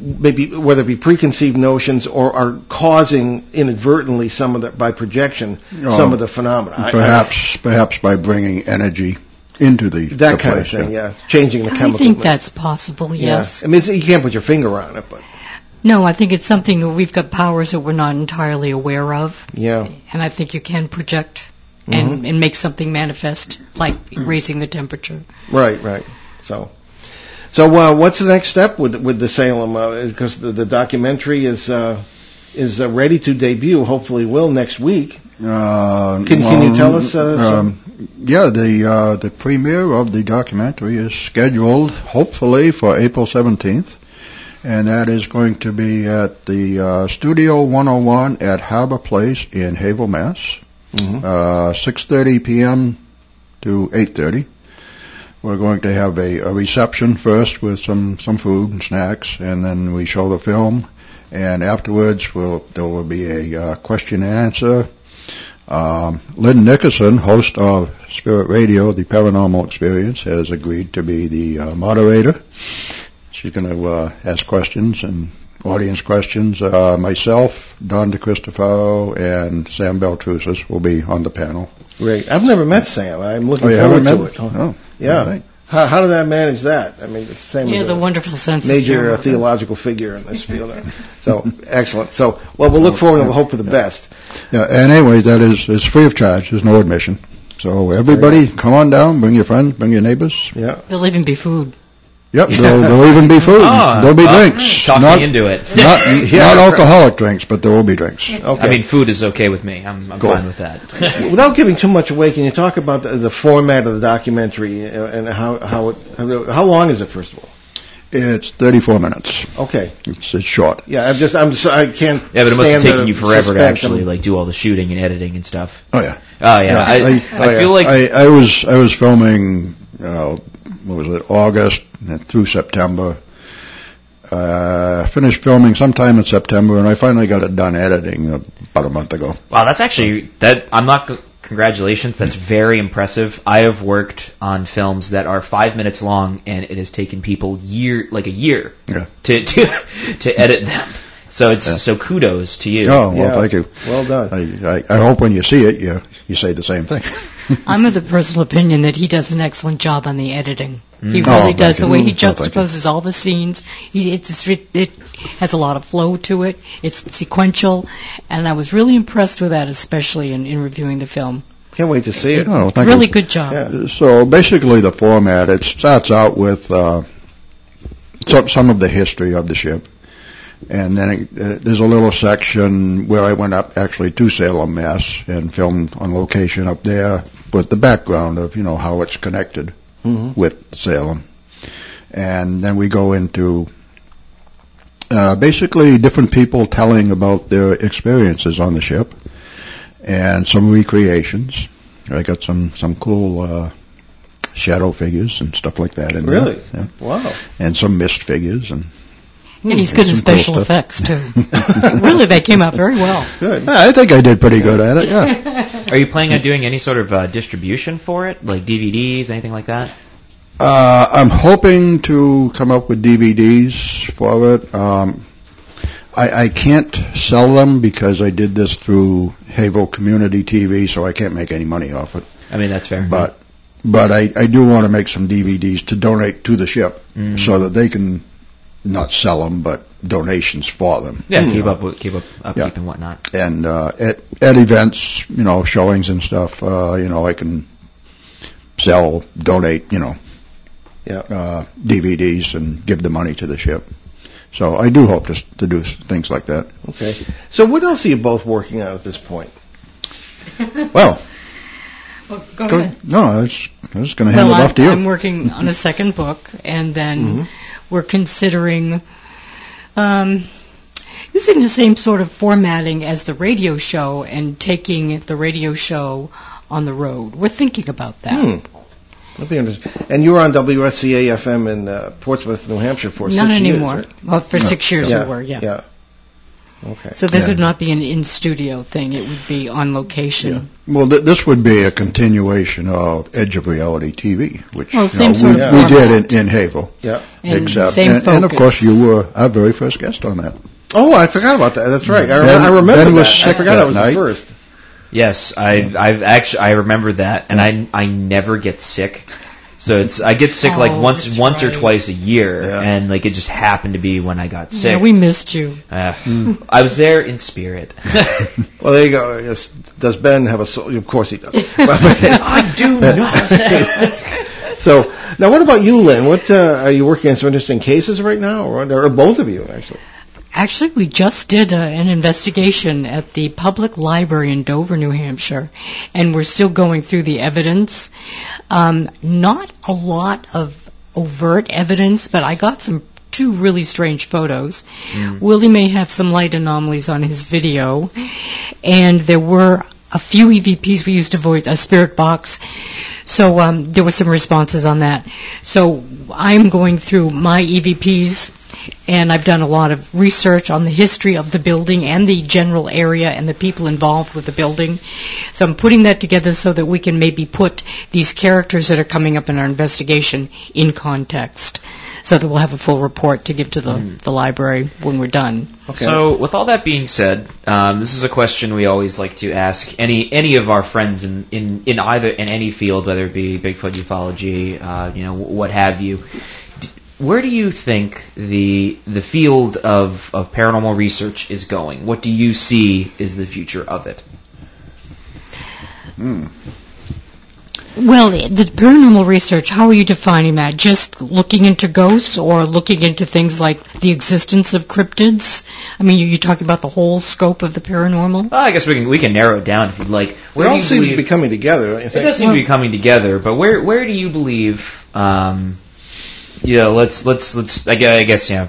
maybe whether it be preconceived notions or are causing inadvertently some of the by projection Oh, some of the phenomena. I- I- Perhaps, perhaps by bringing energy into the that the kind of thing. Yeah, changing the I chemical. I think mix. that's possible, Yeah. yes. I mean, you can't put your finger on it, but No, I think it's something that we've got powers that we're not entirely aware of, Yeah. and I think you can project and, Mhm. and make something manifest, like raising the temperature. Right, right. So, so uh, what's the next step with with the Salem? Uh, because the, the documentary is uh, is uh, ready to debut. Hopefully, will next week. Uh, Can- can you tell us, uh, um, yeah, the uh, the premiere of the documentary is scheduled, hopefully, for April 17th, and that is going to be at the uh, Studio 101 at Harbor Place in Haverhill, Mass. Mhm. Uh, 6:30 p.m. to 8:30. We're going to have a, a reception first with some some food and snacks, and then we show the film. And afterwards, we'll, there will be a uh, question and answer. Um, Lynn Nickerson, host of Spirit Radio, The Paranormal Experience, has agreed to be the uh, moderator. She's going to uh, ask questions and audience questions. Uh, myself, Don DeCristofaro, and Sam Baltrusis will be on the panel. Great. I've never met Sam. I'm looking Oh, forward to met? it. Oh, yeah. all right. How, how did that manage that? I mean, it's the same. He has a wonderful sense major of humor. theological figure in this field. so excellent. So well, we'll look forward and we'll hope for the best. Yeah, and anyway, that is is free of charge. There's no admission. So everybody, come on down. Bring your friends. Bring your neighbors. Yeah. There'll even be food. Yep, [LAUGHS] there'll, there'll even be food. Ah, there'll be well, drinks. Talk not, me into it. [LAUGHS] [LAUGHS] Not, Yeah. not alcoholic drinks, but there will be drinks. Okay. I mean, food is okay with me. I'm, I'm Cool. fine with that. Without giving too much away, can you talk about the, the format of the documentary uh, and how how it how long is it first of all? It's 34 minutes. Okay. It's, it's short. Yeah, I'm just I'm just, I can't. yeah, but it must have taken you forever to actually like do all the shooting and editing and stuff. Oh yeah. Oh yeah, I, I, I- feel like I, I was I was filming. Uh, what was it? August and through September. Uh, finished filming sometime in September, and I finally got it done editing about a month ago. Wow, that's actually that. I'm not. Congratulations, that's very impressive. I have worked on films that are five minutes long, and it has taken people year, like a year, Yeah. to to to edit them. So it's Yeah. so kudos to you. Oh well, Yeah. thank you. Well done. I, I, I hope when you see it, you you say the same thing. [LAUGHS] I'm of the personal opinion that he does an excellent job on the editing. He Oh, really does. The you. way he Mm. Oh, juxtaposes all the scenes, he, it's, it, it has a lot of flow to it. It's sequential, and I was really impressed with that, especially in, in reviewing the film. Can't wait to see it. Oh, thank really you. good job. Yeah. So basically, the format it starts out with uh, some some of the history of the ship, and then it, uh, there's a little section where I went up actually to Salem, Mass, and filmed on location up there with the background of you know how it's connected Mhm. with Salem, and then we go into uh, basically different people telling about their experiences on the ship, and some recreations. I got some some cool uh, shadow figures and stuff like that in Really? there, Wow. yeah. and some mist figures and And he's good at Some cool special effects, too. [LAUGHS] really, they came out very well. Good. I think I did pretty good at it. Yeah. Are you planning on doing any sort of uh, distribution for it, like DVDs, anything like that? Uh, I'm hoping to come up with DVDs for it. Um, I, I can't sell them because I did this through Haverhill Community TV, so I can't make any money off it. I mean, that's fair. But but I, I do want to make some DVDs to donate to the ship Mm. so that they can not sell them, but donations for them. yeah, keep know. up with keep up upkeep and whatnot. and uh, at at events, you know, showings and stuff, uh, you know, I can sell, donate, you know, Yeah. uh, DVDs and give the money to the ship. So I do hope to to do things like that. Okay. So what else are you both working on at this point? [LAUGHS] Well, Well, go go- ahead. no, I was, I was going to hand well, it I'm, off to you. I'm working on a second book, and then Mm-hmm. We're considering um, using the same sort of formatting as the radio show and taking the radio show on the road. We're thinking about that. Hmm. That'd be interesting. And you were on WSCA FM in uh, Portsmouth, New Hampshire for Not six anymore. years. right? Well, for No. six years yeah. we were, yeah. Yeah. Okay. So this Yeah. would not be an in-studio thing. It would be on location. Well, th- this would be a continuation of Edge of Reality TV, which Well, you same know, sort we, of we did in, in Haverhill. Yeah. And Except, same and, and of course, you were our very first guest on that. Oh, I forgot about that. That's right. I, rem- Ben- I remember Ben was that. I forgot that I was night. the first. Yes, I I've actually I remember that, and I I never get sick. So it's I get sick like Oh, once that's once or twice a year, Yeah. and like it just happened to be when I got sick. Yeah, we missed you. Uh, I was there in spirit. [LAUGHS] Well, there you go. Yes. Does Ben have a soul? Of course he does. [LAUGHS] I do [LAUGHS] not. so now, what about you, Lynn? What uh, are you working on some interesting cases right now, or, or both of you actually? Actually, we just did uh, an investigation at the public library in Dover, New Hampshire, and we're still going through the evidence. Um, not a lot of overt evidence, but I got some two really strange photos. Willie may have some light anomalies on his video, and there were a few EVPs we used to avoid a spirit box. So um, there were some responses on that. So I'm going through my EVPs, and I've done a lot of research on the history of the building and the general area and the people involved with the building. So I'm putting that together so that we can maybe put these characters that are coming up in our investigation in context, so that we'll have a full report to give to the, the library when we're done. Okay. So, with all that being said, um, this is a question we always like to ask any any of our friends in, in, in either in any field, whether it be Bigfoot ufology, uh, you know, what have you. D- Where do you think the the field of, of paranormal research is going? What do you see is the future of it? Well, the paranormal research, how are you defining that? Just looking into ghosts or looking into things like the existence of cryptids? I mean, are you talking about the whole scope of the paranormal? Well, I guess we can we can narrow it down if you'd like. They Where do all you seem to be coming together. don't It does seem to be coming together, but where where do you believe? Um, yeah, let's let's let's. I guess, I guess yeah,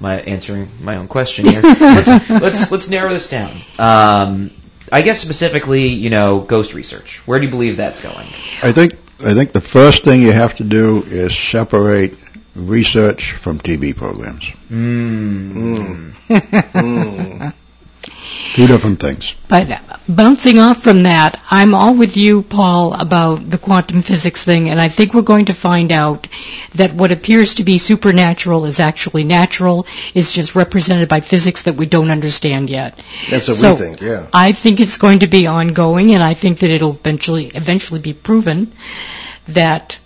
my answering my own question here. [LAUGHS] let's let's let's narrow this down. Um, I guess specifically, you know, ghost research. Where do you believe that's going? I think I think the first thing you have to do is separate research from TV programs. Mm. Mm. [LAUGHS] Two different things. But uh, bouncing off from that, I'm all with you, Paul, about the quantum physics thing, and I think we're going to find out that what appears to be supernatural is actually natural, is just represented by physics that we don't understand yet. That's what So, we think. Yeah. I think it's going to be ongoing, and I think that it'll eventually eventually be proven that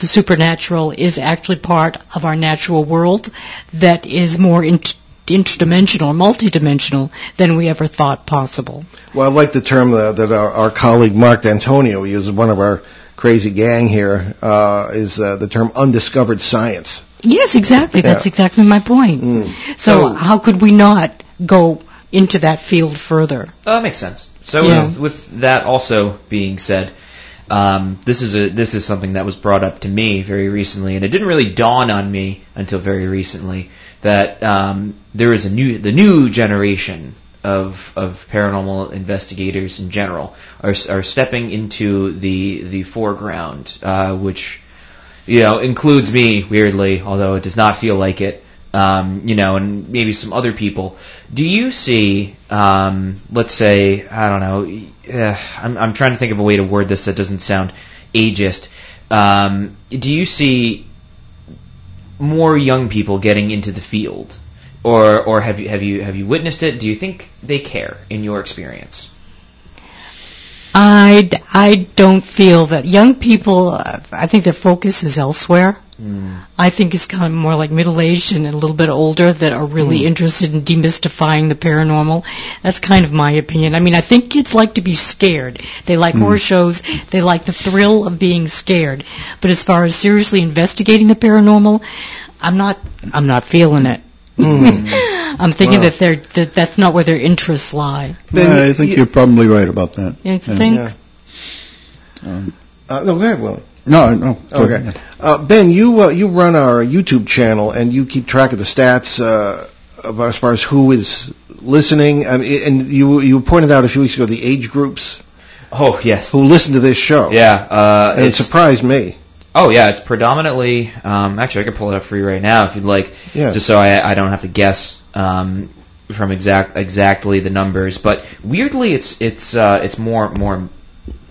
the supernatural is actually part of our natural world that is more int- interdimensional, multidimensional than we ever thought possible. Well, I like the term that, that our, our colleague Mark D'Antonio uses. One of our crazy gang here uh, is uh, the term undiscovered science. Yes, exactly. That's exactly my point. Mm. So, So- how could we not go into that field further? Oh, that makes sense. So Yeah. with, with that also being said, um, this is a this is something that was brought up to me very recently, and it didn't really dawn on me until very recently that um, there is a new the new generation of of paranormal investigators in general are are stepping into the the foreground, uh, which you know includes me weirdly, although it does not feel like it. Um, you know, and maybe some other people. Do you see, um, let's say, I don't know, uh, I'm, I'm trying to think of a way to word this that doesn't sound ageist. Um, do you see more young people getting into the field, or or have you have you have you witnessed it? Do you think they care in your experience? I, I don't feel that young people, I think their focus is elsewhere. Mm. I think it's kind of more like middle-aged and a little bit older that are really mm. interested in demystifying the paranormal. That's kind of my opinion. I mean, I think kids like to be scared. They like mm. horror shows. They like the thrill of being scared. But as far as seriously investigating the paranormal, I'm not. I'm not feeling it. I'm thinking Wow. that they're that that's not where their interests lie. Ben, I think you- you're probably right about that. You Yeah. think? Yeah. Um, Uh, no, go ahead, Willie. no, no. go Okay. ahead. Uh, ben, you uh, you run our YouTube channel and you keep track of the stats uh, of as far as who is listening. I mean, and you you pointed out a few weeks ago the age groups Oh yes, who listen to this show. yeah. Uh, and it surprised me. Oh yeah, it's predominantly. Um, actually, I could pull it up for you right now if you'd like. Yeah. just so I, I don't have to guess um, from exact exactly the numbers. But weirdly, it's it's uh, it's more more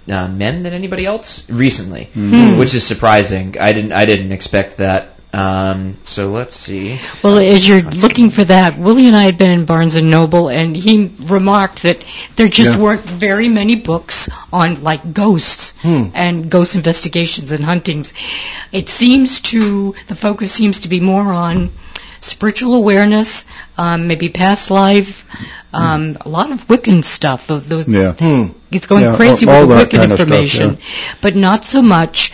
uh, men than anybody else recently, Hmm. which is surprising. I didn't I didn't expect that Um, so let's see. Well, as you're looking for that, Willie and I had been in Barnes and Noble, and he remarked that there just Yeah. weren't very many books on like ghosts Hmm. and ghost investigations and huntings. It seems to the focus seems to be more on spiritual awareness, um, maybe past life, um, a lot of Wiccan stuff. Those, those, Yeah. Hmm. It's going Yeah, crazy all- all with the Wiccan kind of stuff, information, but not so much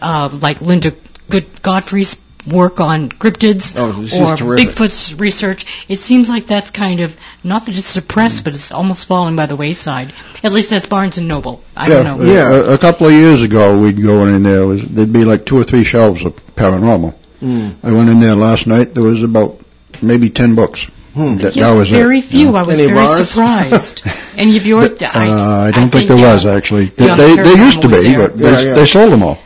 uh, like Linda Good Godfrey's work on cryptids Oh, or. Bigfoot's research. It seems like that's kind of not that it's suppressed, but it's almost fallen by the wayside. At least that's Barnes and Noble. I yeah, don't know. Yeah. A, a couple of years ago, we'd go in there. Was, there'd be like two or three shelves of paranormal. Hmm. I went in there last night. There was about maybe ten books. Hmm. That, Yeah, that was very it. few. I was Any very ours? surprised. Any of yours? Uh, I don't think, uh, there was actually. They, they, they used to be, there. but they, Yeah, yeah. they sold them all.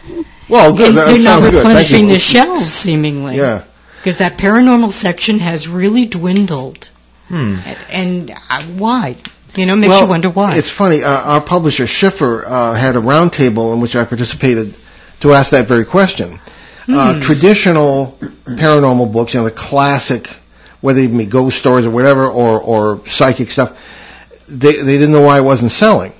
Well, good. And that they're not sounds good. Thank replenishing you. the shelves, seemingly. Yeah. Because that paranormal section has really dwindled. Hmm. And, and uh, why? You know, makes well, you wonder why. It's funny. Uh, our publisher Schiffer uh, had a roundtable in which I participated to ask that very question. Uh, Hmm. traditional paranormal books, you know, the classic, whether it be ghost stories or whatever, or or psychic stuff, they they didn't know why it wasn't selling.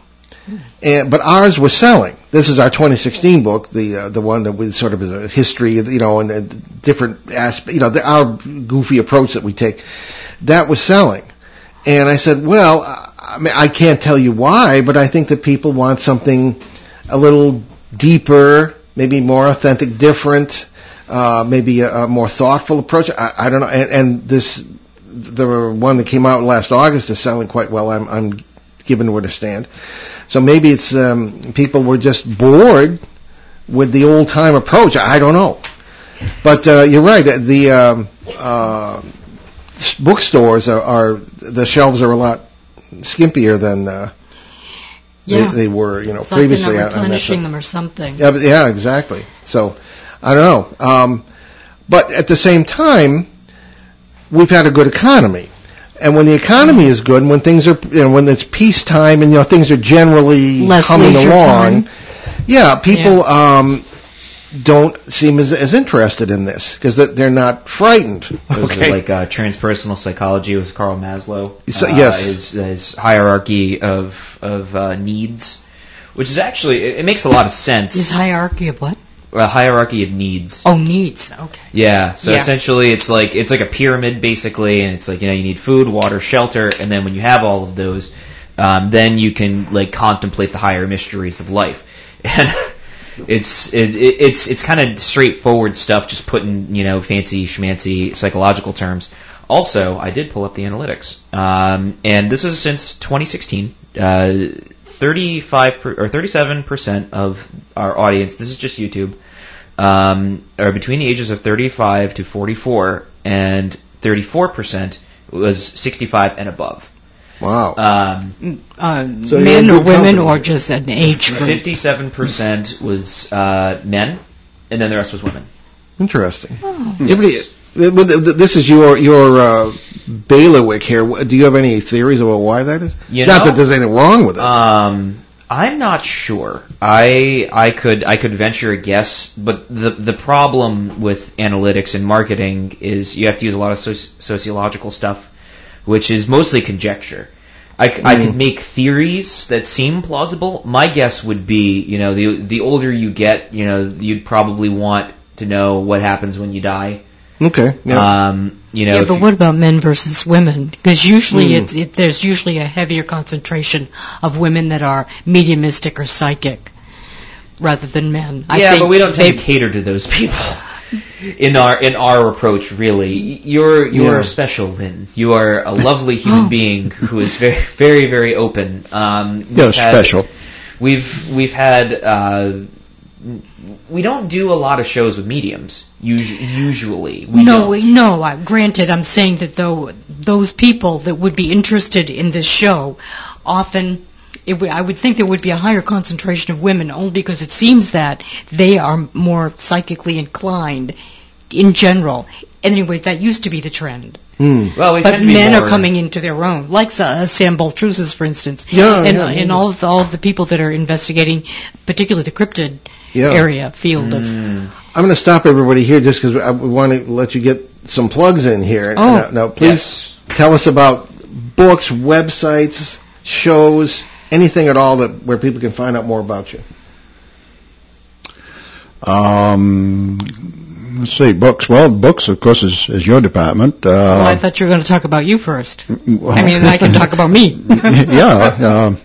And, but ours was selling. This is our 2016 book, the uh, the one that was sort of a history, you know, and, and different aspect, you know, the, our goofy approach that we take. That was selling, and I said, well, I- I mean, I can't tell you why, but I think that people want something a little deeper, maybe more authentic, different, uh, maybe a, a more thoughtful approach. I, I don't know, and, and this the one that came out last August is selling quite well. I'm, I'm given to understand. So maybe it's um, people were just bored with the old time approach. I don't know, but uh, you're right. The um, uh, bookstores are, are the shelves are a lot skimpier than uh, yeah. they, they were, you know, it's like they're previously. on that replenishing them or something. Yeah, but, yeah, exactly. So I don't know. Um, but at the same time, we've had a good economy. And when the economy is good, and when things are, you know, when it's peacetime, and you know things are generally Less coming along, time. yeah, people um, don't seem as, as interested in this because they're not frightened. Those Okay, are like uh, transpersonal psychology with Carl Maslow. So- Uh, yes. his, his hierarchy of of uh, needs, which is actually it, it makes a lot of sense. Is hierarchy of what? A hierarchy of needs. Oh, needs. Okay. Yeah. So Yeah. essentially, it's like it's like a pyramid basically, and it's like you know you need food, water, shelter, and then when you have all of those, um, then you can like contemplate the higher mysteries of life. And [LAUGHS] it's it, it, it's it's kind of straightforward stuff, just putting you know fancy schmancy psychological terms. Also, I did pull up the analytics, um, and this is since 2016. Uh, 35 per, or 37 percent of our audience. This is just YouTube um, are between the ages of 35 to 44, and 34% was 65 and above. wow. Um, Uh, So men or women company. or just an age group? 57% was uh, men, and then the rest was women. Interesting. Oh. Yeah, but it- but th- th- This is your your uh, bailiwick here. Do you have any theories about why that is? You Not know- that there's anything wrong with it. Um, I'm not sure. I I could I could venture a guess, but the the problem with analytics and marketing is you have to use a lot of soci- sociological stuff, which is mostly conjecture. I, mm. I could make theories that seem plausible. My guess would be, you know, the the older you get, you know, you'd probably want to know what happens when you die. Okay. Yeah. Um, you know, yeah, but you- what about men versus women? Because usually Hmm. it's, it, there's usually a heavier concentration of women that are mediumistic or psychic rather than men. I yeah, think but we don't they- tend to cater to those people. [LAUGHS] In our in our approach, really, you're you're Yeah. special, Lynn. You are a lovely [GASPS] human Oh. being who is very very very open. Um, we've Yeah, had- special. We've we've had uh, we don't do a lot of shows with mediums. Us- usually, we no, don't. no. I, granted, I'm saying that though those people that would be interested in this show, often it would, I would think there would be a higher concentration of women, only because it seems that they are more psychically inclined in general. Anyways, that used to be the trend. Hmm. Well, we But tend to be men are coming into their own, like uh, Sam Baltrusis, for instance. Yeah, and, yeah, and yeah. all of the, all of the people that are investigating, particularly the cryptid Yeah. area field of. I'm going to stop everybody here just because I want to let you get some plugs in here. Oh. Now, now, please tell us about books, websites, shows, anything at all that where people can find out more about you. Um, let's see, books. Well, books, of course, is, is your department. Uh, well, I thought you were going to talk about you first. I mean, I can talk about me. [LAUGHS] yeah. Um,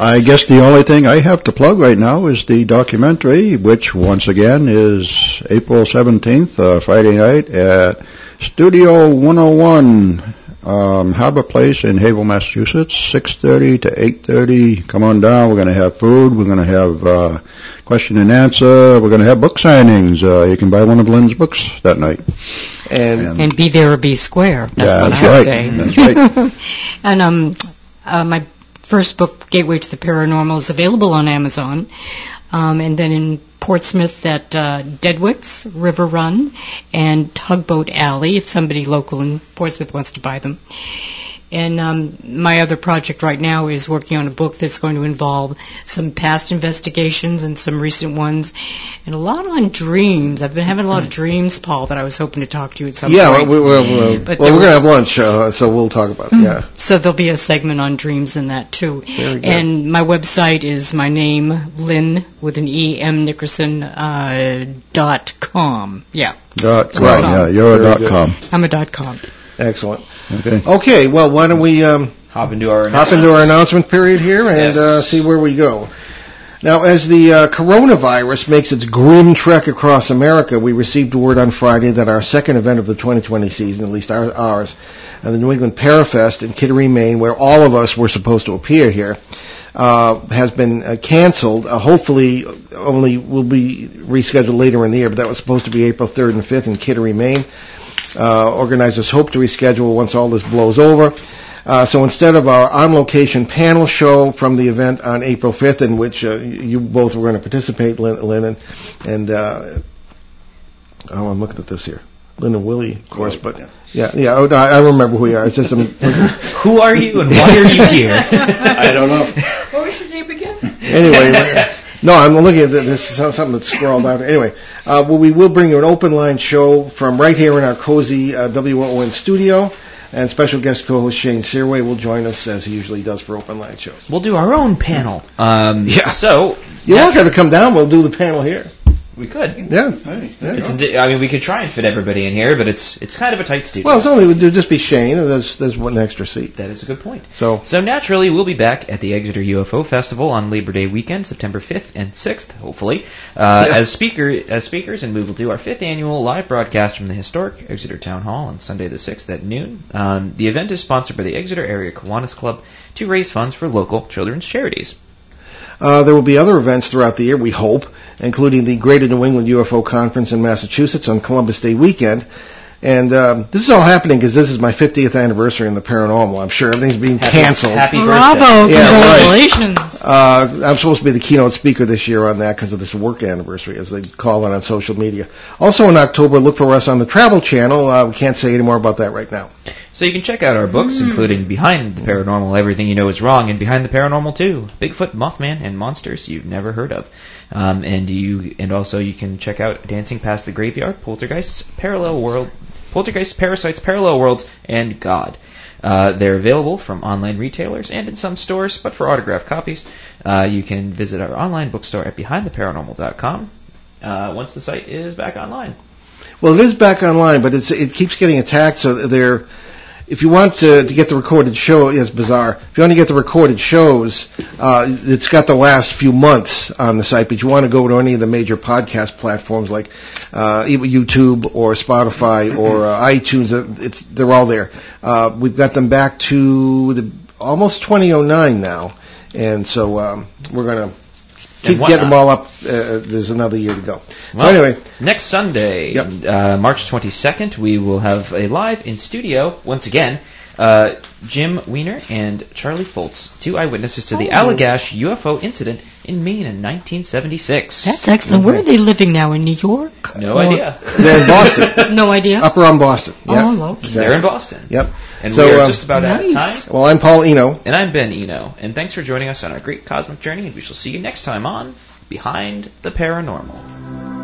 I guess the only thing I have to plug right now is the documentary, which once again is April 17th, uh, Friday night at Studio 101, um, Harbor Place in Haverhill, Massachusetts, 6:30 to 8:30. Come on down. We're going to have food. We're going to have uh, question and answer. We're going to have book signings. Uh, you can buy one of Lynn's books that night. And And be there or be square. That's Yeah, what that's I right. say. That's right. [LAUGHS] and um, uh, my first book, Gateway to the Paranormal, is available on Amazon. Um, and then in Portsmouth at uh, Deadwick's, River Run, and Tugboat Alley, if somebody local in Portsmouth wants to buy them. And um, my other project right now is working on a book that's going to involve some past investigations and some recent ones, and a lot on dreams. I've been having a lot of dreams, Paul, that I was hoping to talk to you at some yeah, well, point. we, well, well, But well we're going to have lunch, uh, so we'll talk about it. Yeah. So there'll be a segment on dreams in that too. Very good. And my website is my name, Lynn, with an E, M. Nickerson, uh, dot com. Yeah, Dot com. Right. Yeah, you're a dot good. com. I'm a dot com. Excellent. Okay. Okay, well, why don't we um, Hop into our hop into our announcement period here and Yes. uh, see where we go. Now, as the uh, coronavirus makes its grim trek across America, we received word on Friday that our second event of the 2020 season, at least our, ours, uh, the New England Parafest in Kittery, Maine, where all of us were supposed to appear here, uh, has been uh, canceled. Uh, hopefully, only will be rescheduled later in the year, but that was supposed to be April 3rd and 5th in Kittery, Maine. Uh, organizers hope to reschedule once all this blows over. Uh, so instead of our on-location panel show from the event on April 5th, in which uh, you both were going to participate, Lynn, Lynn and, and uh, oh, I'm looking at this here, Lynn and Willie, of course, but yeah, yeah, oh, no, I I remember who you are. It's just [LAUGHS] Who are you and why are you here? [LAUGHS] I don't know. What was your name again? anyway, [LAUGHS] no, I'm looking at this. This is something that's scrawled out. Anyway, uh, well, we will bring you an open line show from right here in our cozy uh, WON studio. And special guest co-host Shane Searway will join us as he usually does for open line shows. We'll do our own panel. Um, Yeah. So You won't have to come down. We'll do the panel here. We could. Yeah. It's. I mean, we could try and fit everybody in here, but it's it's kind of a tight studio. Well, it's only it would just be Shane, and there's there's one extra seat. that is a good point. So So naturally, we'll be back at the Exeter UFO Festival on Labor Day weekend, September 5th and 6th, hopefully, uh, Yeah. as speaker as speakers, and we will do our fifth annual live broadcast from the historic Exeter Town Hall on Sunday the 6th at noon. Um, the event is sponsored by the Exeter Area Kiwanis Club to raise funds for local children's charities. Uh, there will be other events throughout the year. We hope, including the Greater New England UFO Conference in Massachusetts on Columbus Day weekend. And um, this is all happening because this is my 50th anniversary in the paranormal. I'm sure everything's being Happy- canceled. Happy Bravo! birthday. Yeah, right. Congratulations. Uh, I'm supposed to be the keynote speaker this year on that because of this work anniversary, as they call it on social media. Also in October, look for us on the Travel Channel. Uh, we can't say any more about that right now. So you can check out our books, including Behind the Paranormal, Everything You Know Is Wrong, and Behind the Paranormal 2, Bigfoot, Mothman, and Monsters You've Never Heard of. Um, and you, and also you can check out Dancing Past the Graveyard, Poltergeists, Parallel World, Poltergeists, Parasites, Parallel Worlds, and God. Uh, they're available from online retailers and in some stores, but for autographed copies, uh, you can visit our online bookstore at BehindTheParanormal.com uh, once the site is back online. Well, it is back online, but it's it keeps getting attacked. So they're if you want to, to get the recorded show, it's bizarre. If you want to get the recorded shows, uh, it's got the last few months on the site. But you want to go to any of the major podcast platforms like uh, YouTube or Spotify or uh, iTunes. uh, It's they're all there. Uh, we've got them back to the almost 2009 now, and so um, we're gonna keep getting them all up. Uh, there's another year to go. Well, anyway. next Sunday, Yep. uh, March 22nd, we will have a live in studio once again. Uh, Jim Weiner and Charlie Foltz, two eyewitnesses to the Oh. Allagash UFO incident in Maine in 1976. That's excellent. Where are they living now? In New York? no Or- idea. They're in Boston. [LAUGHS] No idea. Up around Boston. Yeah. Oh, okay. They're in Boston. Yep. And So, we are um, just about out of time. Well, I'm Paul Eno. And I'm Ben Eno. And thanks for joining us on our great cosmic journey. And we shall see you next time on Behind the Paranormal.